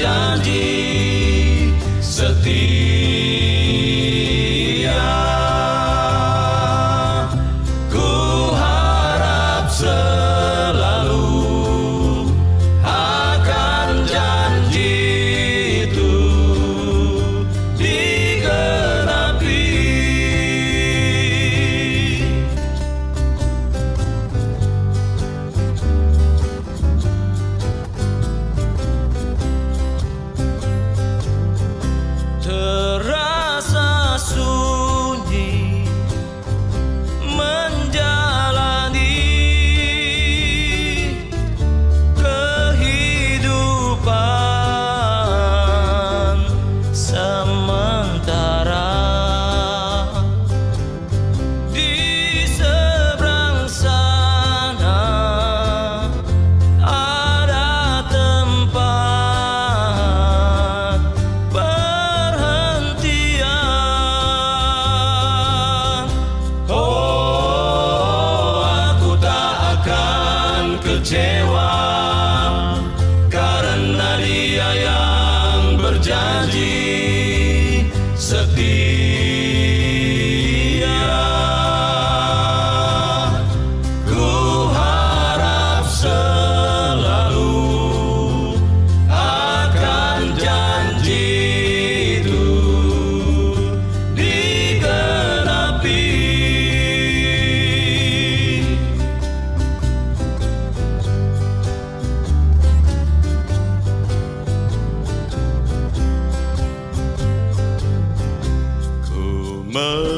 Yang berjanji setia. Ku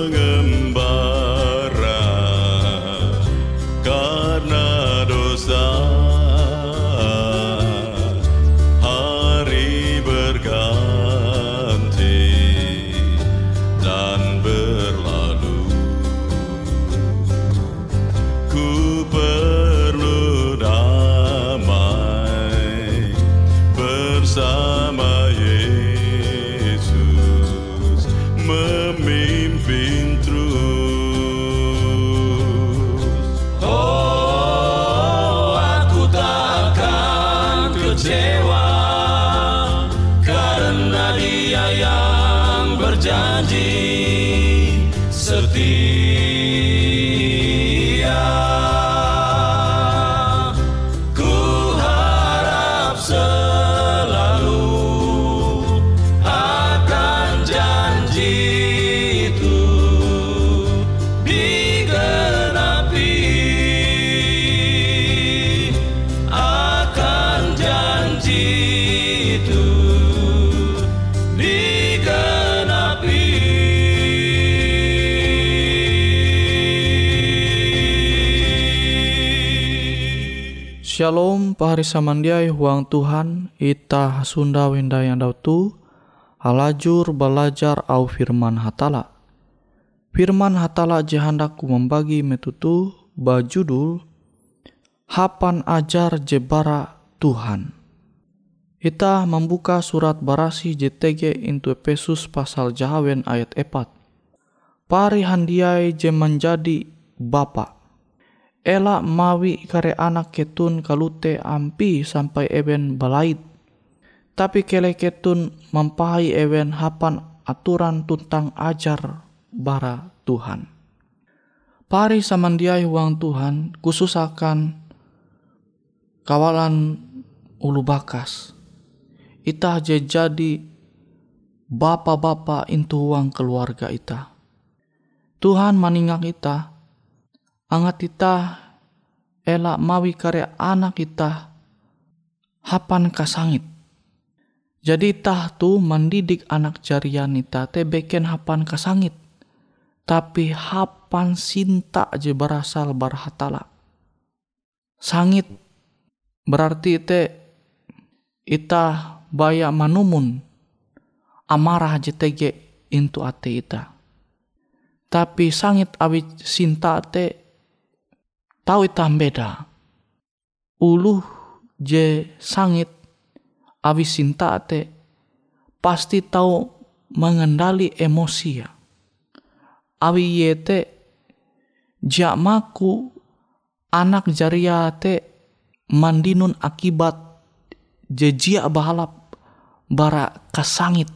Shalom pahari samandiai huang Tuhan ita Sunda wenda yang dau tu halajur belajar au firman hatala. Firman hatala je hendaku membagi metutu bajudul Hapan ajar jebara Tuhan. Kita membuka surat barasi JTG into Efesus pasal Jahawen ayat 4. Pari handiai je menjadi Bapa. Ela mawi kare anak ketun kalute ampi sampai eben balait. Tapi kele ketun mempahai ewen hapan aturan tuntang ajar bara Tuhan. Pari samandiai uang Tuhan khusus akan kawalan ulu bakas. Ita je jadi bapa-bapa intu uang keluarga ita. Tuhan maningak ita, angat ita elak mawi karya anak ita hapan kasangit. Jadi tah tu mendidik anak jarian ita te beken hapan kasangit. Tapi hapan sinta je berasal barhatala. Sangit berarti te ita baya manumun amarah JTG intu ate ita. Tapi sangit awi sinta te tahu ita beda. Uluh je sangit awi sinta te pasti tahu mengendali emosi ya. Awi yete jamaku anak jaria te mandinun akibat jejia bahalap bara kasangit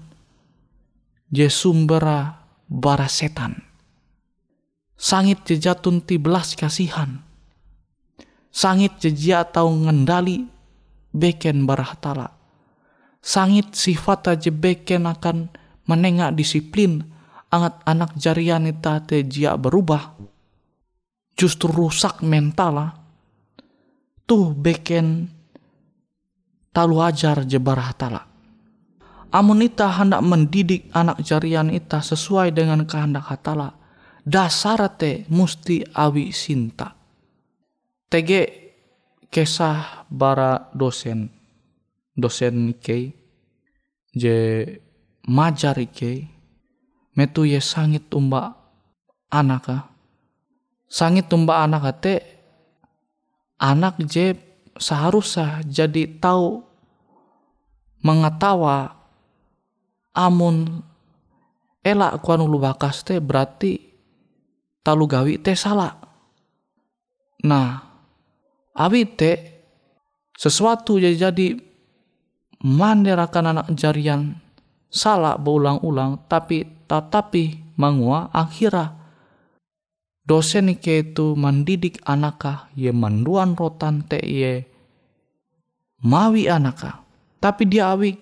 je sumbera bara setan. Sangit jejatun ti belas kasihan. Sangit jejia tau ngendali beken bara hatala. Sangit sifat aja beken akan menengak disiplin angat anak jarian ita jia berubah. Justru rusak mental lah tuh beken talu ajar jebar hatala. Amun ita hendak mendidik anak jarian ita sesuai dengan kehendak hatala, dasar te musti awi sinta. Tege kesah bara dosen, dosen ke je majar ke metu ye sangit umba anaka. Sangit umba anaka te anak je seharusnya jadi tahu mengetawa amun elak kuan ulu bakas teh berarti talu gawi teh salah. Nah, abi teh sesuatu jadi jadi manderakan anak jarian. Salah berulang-ulang tapi tetapi mangua akhirnya dosen ke itu mendidik anaka ye manduan rotan te ye mawi anaka tapi dia awi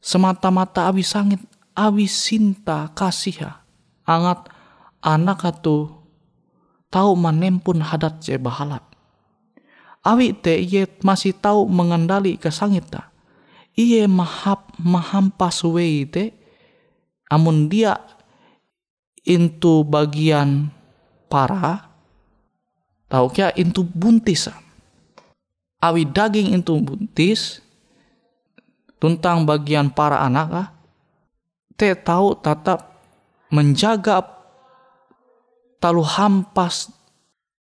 semata-mata awi sangit awi sinta kasih angat anak tu tahu manempun hadat je bahalap awi te ye masih tahu mengendali kesangita iye mahap mahampas wei te amun dia into bagian para tahu kia itu buntis awi daging itu buntis tentang bagian para anak ah te tahu tetap menjaga talu hampas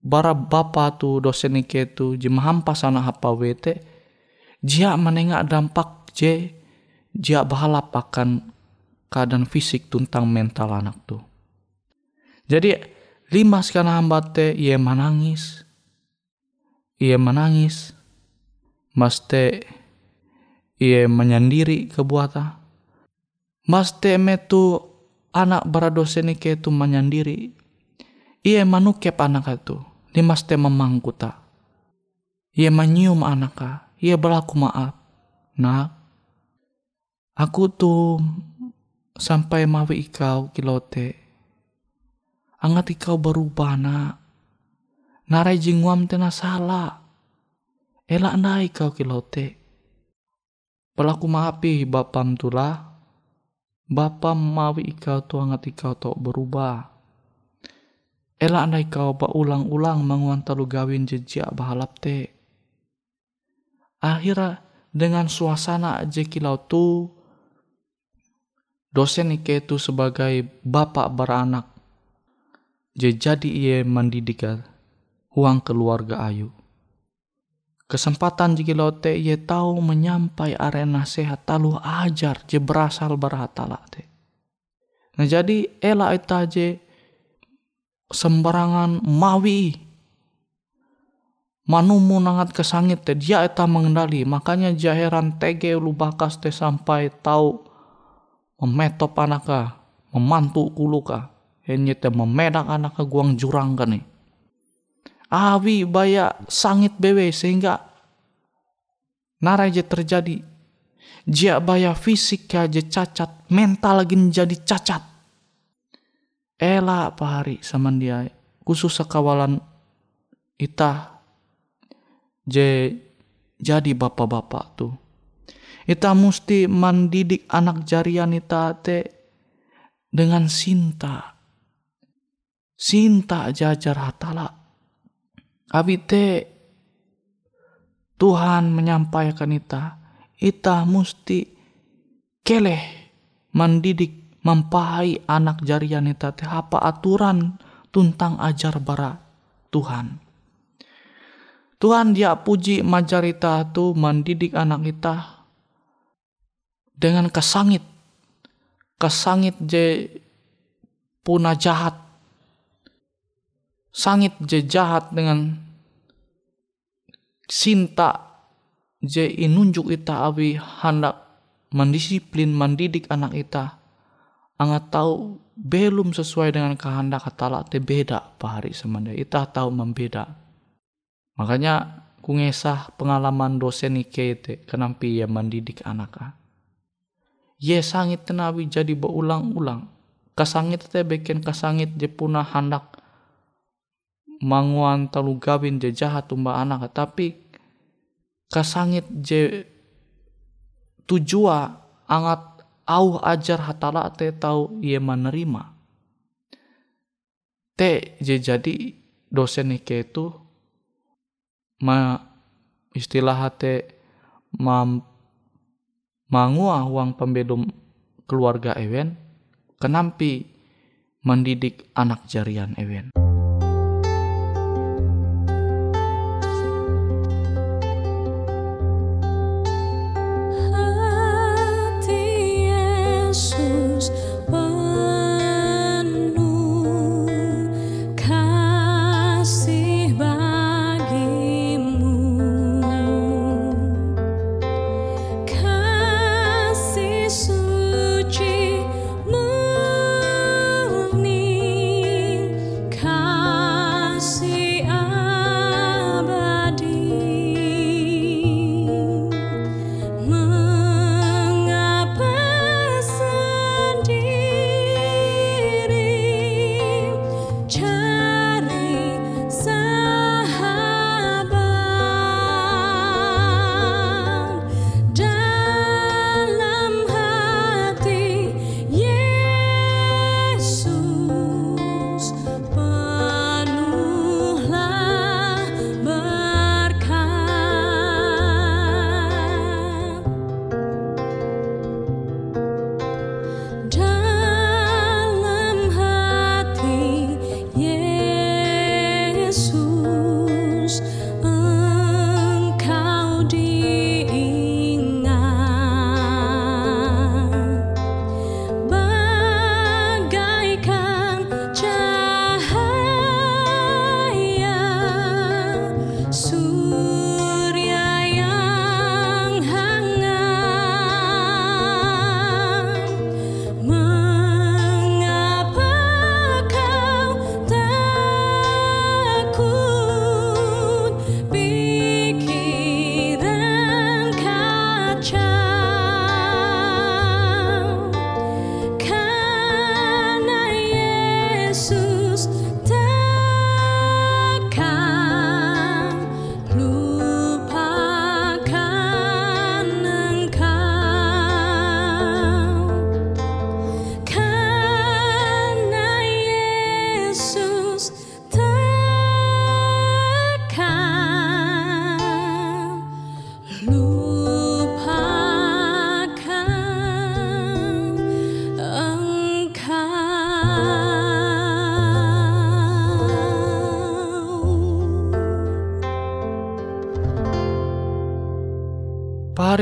bara bapa tu dosen ike tu jema hampas anak apa wete jia menengak dampak je jia bahalap akan keadaan fisik tentang mental anak tu jadi Limas kana hambate ia menangis. Ia menangis. Maste ia menyendiri kebuata. Maste metu anak beradosen ke itu menyendiri. Ia manukep anak itu. Limas te memangkuta. Ia menyium anak Ia berlaku maaf. Nak, aku tuh sampai mawi ikau kilote. Angat ikau berubah na narai jingwam tena salah elak nai kau kilote. Pelaku maapi bapam tulah. Bapam mawi ikau tu angat ikau tu berubah elak nai kau ulang-ulang manguan talu gawin jejak bahalap te akhirnya dengan suasana aja kilau tu dosen Ike itu sebagai bapak beranak. Jadi ia mendidik huang keluarga ayu. Kesempatan jika lote ia tahu menyampai arena sehat talu ajar je berasal berhatala te. Nah jadi ela ita je sembarangan mawi. Manumu nangat kesangit te dia eta mengendali. Makanya jaheran tege lu bakas te sampai tahu memetop anaka memantu kuluka. Hanya te memedak anaka guang jurang kan nih awi baya sangit bewe sehingga narai je terjadi. Jia baya fisik aja cacat mental lagi jadi cacat ela pahari sama dia khusus sekawalan ita je jadi bapak-bapak tuh ita mesti mendidik anak jarian ita te dengan sinta. Sinta jajar hatala. Abite Tuhan menyampaikan ita, ita mesti keleh mendidik mempahai anak jarian ita teh apa aturan tuntang ajar bara Tuhan. Tuhan dia puji majarita tu mendidik anak kita dengan kesangit. Kesangit je puna jahat sangit je jahat dengan sinta je inunjuk ita awi hendak mendisiplin mendidik anak ita angat tahu belum sesuai dengan kehendak hatala te beda pahari semanda ita tahu membeda. Makanya kungesah pengalaman dosen ike te kenampi ia mendidik anak ye sangit tenawi jadi berulang-ulang kasangit te bikin kasangit je punah hendak manguan talu gawin je jahat tumba anak. Tapi kasangit je tujua angat au ajar hatala te tau ia menerima te je jadi dosen ike itu ma istilah hate ma mangua uang pembedum keluarga ewen kenampi mendidik anak jarian ewen.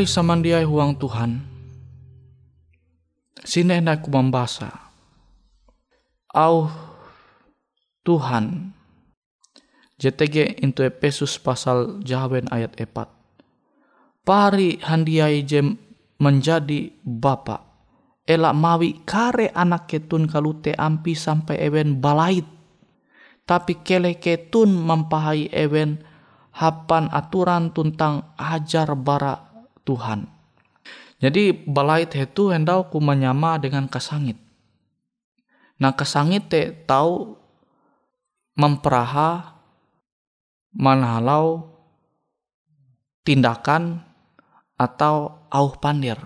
Pari samandiai huang Tuhan. Sini aku membaca. Au Tuhan. JTG into Efesus pasal Jawen ayat 4. Pari handiai jem menjadi Bapak. Elak mawi kare anak ketun kalute ampi sampai ewen balait. Tapi kele ketun mempahai ewen hapan aturan tentang ajar bara Tuhan. Jadi balait itu endau ku menyama dengan kesangit. Nah kesangit te tahu memperaha manhalau tindakan atau auh pandir.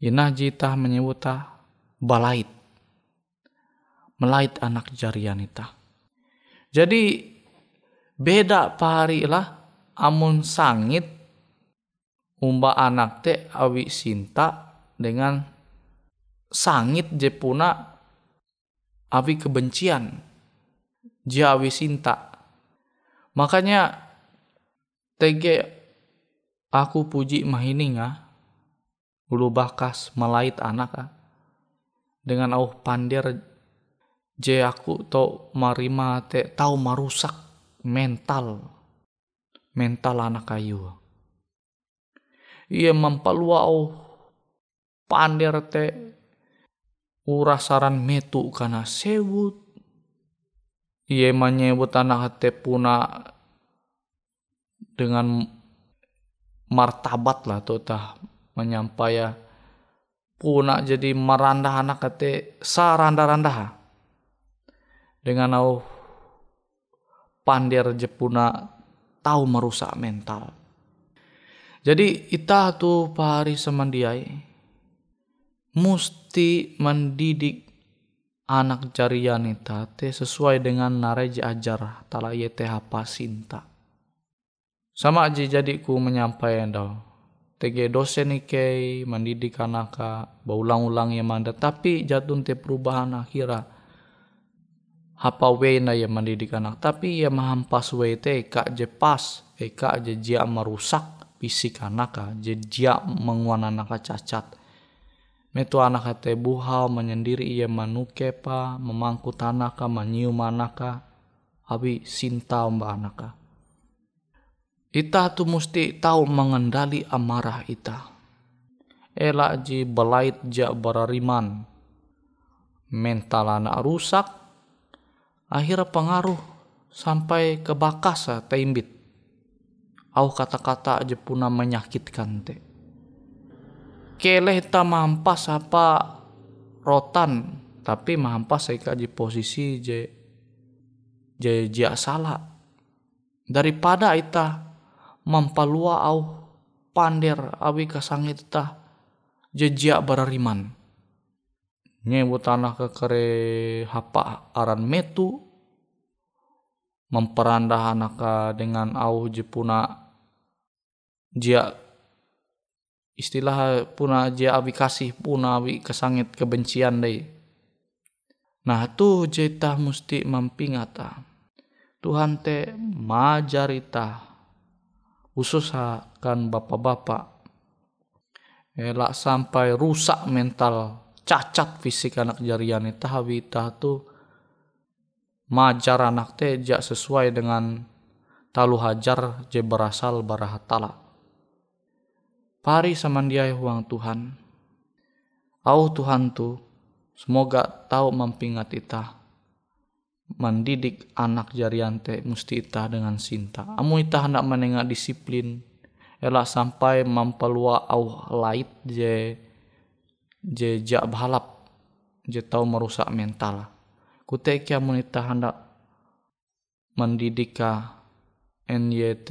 Ina jita menyebutah balait. Melait anak jarianita. Jadi beda pari lah amun sangit umba anak te awi sinta dengan sangit je puna awi kebencian. Je awi sinta. Makanya tege aku puji mahininga ulu bakas melait anak ah. dengan au pandir je aku to marima te tau marusak mental mental anak kayu ia mampaluau pander te. Urasaran metu karena sewut. Ia menyebut anak te puna dengan martabat lah tuh tah. Menyampaya puna jadi merandah anak te saranda-randah dengan au pandir jepuna tahu merusak mental jadi ita tu pari semandiai musti mendidik anak jarian ita sesuai dengan narej ajar tala ye teh apa sinta. Sama aja jadi ku menyampaikan dau. Tege dosen ike mendidik anak baulang-ulang ya manda tapi jatun te perubahan akhirah hapa we na ya mendidik anak tapi ya mahampas we te kak je pas e kak je jia merusak fisik anaka jejak menguan anaka cacat. Metu anak te buhau menyendiri ia manuke pa memangku tanaka menyium anaka abi sinta mbak anaka ita tu mesti tahu mengendali amarah ita. Elak ji belait jak berariman. Mental anak rusak akhirnya pengaruh sampai ke bakasa teimbit au kata-kata aja puna menyakitkan te. Keleh ta mampas apa rotan tapi mampas saya kaji posisi je je jia salah daripada ita mampalua au pander awi kasangit ta je jia barariman nyebut tanah kekere hapa aran metu memperandah anak dengan au jepuna dia istilah puna dia abi kasih puna abi kesangit kebencian deh. Nah tu jeta mesti mampingata. Tuhan te majarita usahakan bapak-bapak elak sampai rusak mental cacat fisik anak jarian itu hawita tu majar anak te jak sesuai dengan talu hajar je berasal barahatala Pari samandiai huang Tuhan. Au Tuhan tu semoga tahu mempingat ita mendidik anak jariante musti ita dengan cinta. Amu ita hendak menengah disiplin elak sampai mempelua au lait je je jak balap je tahu merusak mental. Kuteki amun ita hendak mendidika NYT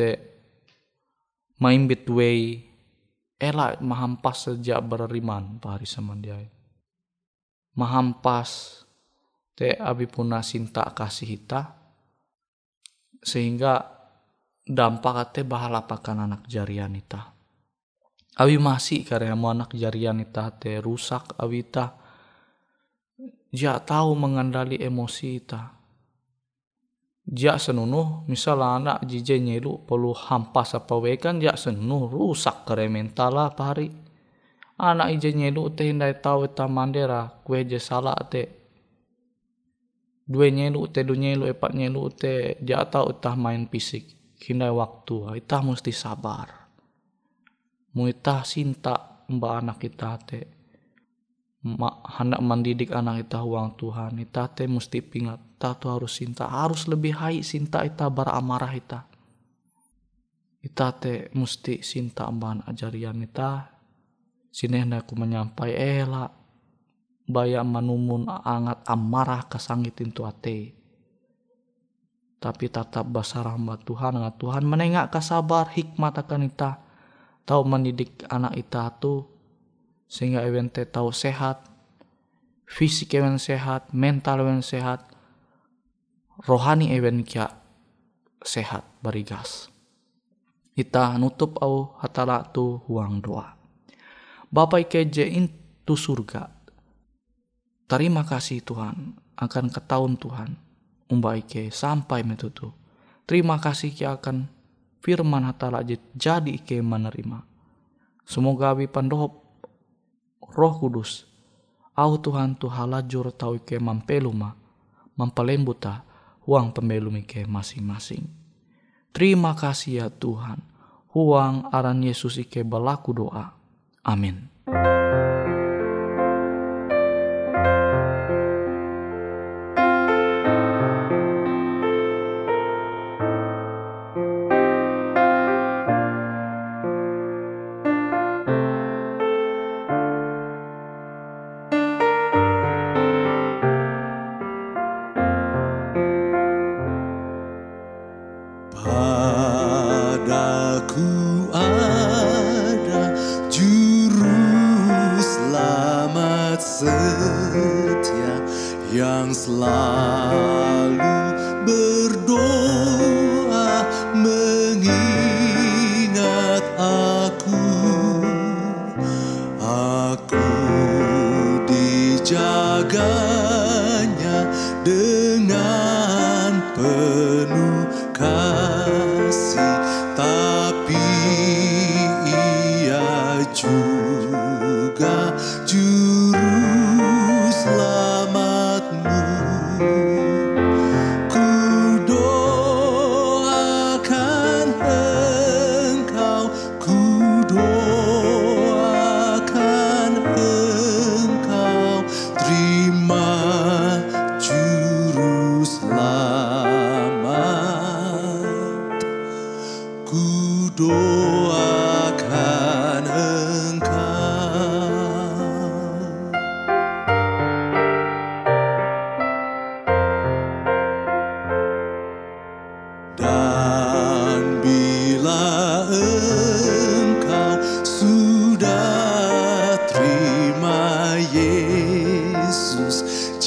maimbit way Ela mahampas sejak berriman pari samandiai. Mahampas te abi puna sinta kasih hita sehingga dampak te bahala pakan anak jarian ita. Abi masih mau anak jarian ita te rusak abi ja tahu mengendali emosi ita. jak senunuh misal anak jije nyelu perlu hampas apa we kan jak senunuh rusak kere mental lah pari anak ije nyelu teh hindai tahu eta mandera kue je salah te. Dua nyelu te du nyelu epat nyelu te jak tahu tah main fisik hindai waktu itah mesti sabar. Mu itah sinta mbak anak kita te ma, hendak mendidik anak kita uang Tuhan kita te mesti pingat. Kita tuh harus cinta harus lebih hai cinta kita beramarah kita kita te mesti cinta amban ajarian kita sini hendak aku menyampai ela bayar manumun angat amarah kesangit itu ate tapi tetap basar hamba Tuhan nggak Tuhan menengak kesabar hikmat akan kita tahu mendidik anak kita tuh sehingga event tahu sehat fisik event sehat mental event sehat rohani ewen kia sehat barigas. Ita nutup au hatala tu huang doa. Bapak ike tu surga. Terima kasih Tuhan akan ketahun Tuhan. Umba ike sampai metutu. Terima kasih kia akan firman hatala jadi ike menerima. Semoga abi pandohop roh kudus. Au Tuhan tu halajur tau ike mampeluma. Mampalembuta huang pembelum ike masing-masing. Terima kasih ya Tuhan. Huang aran Yesus ike balaku doa. Amin.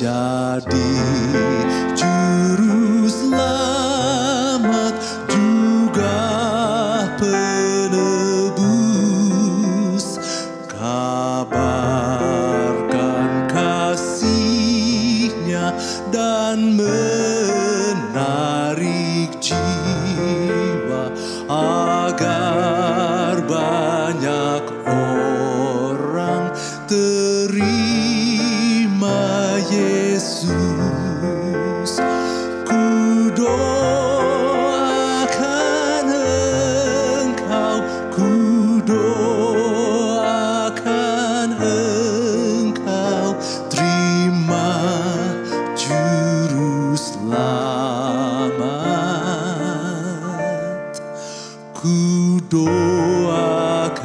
Jadi. ku doakan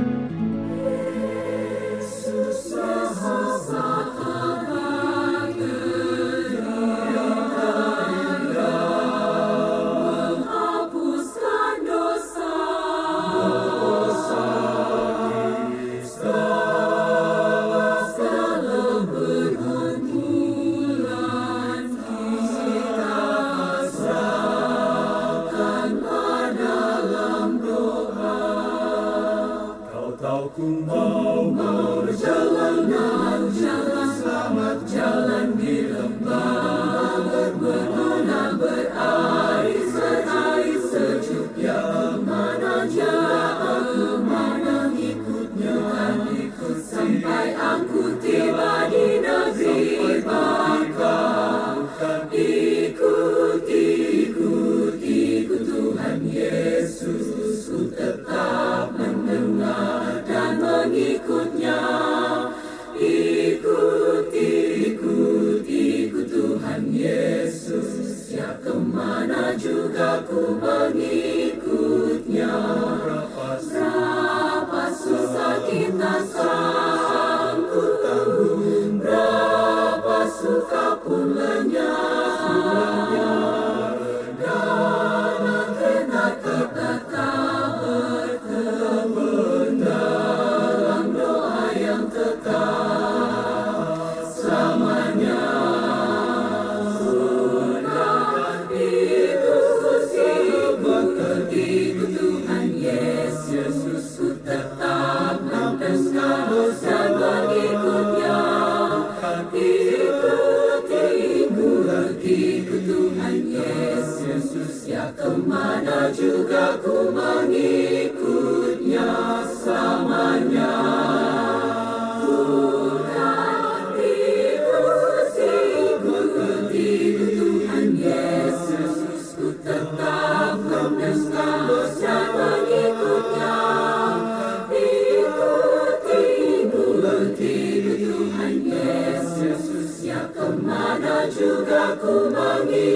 Juga ku mengingat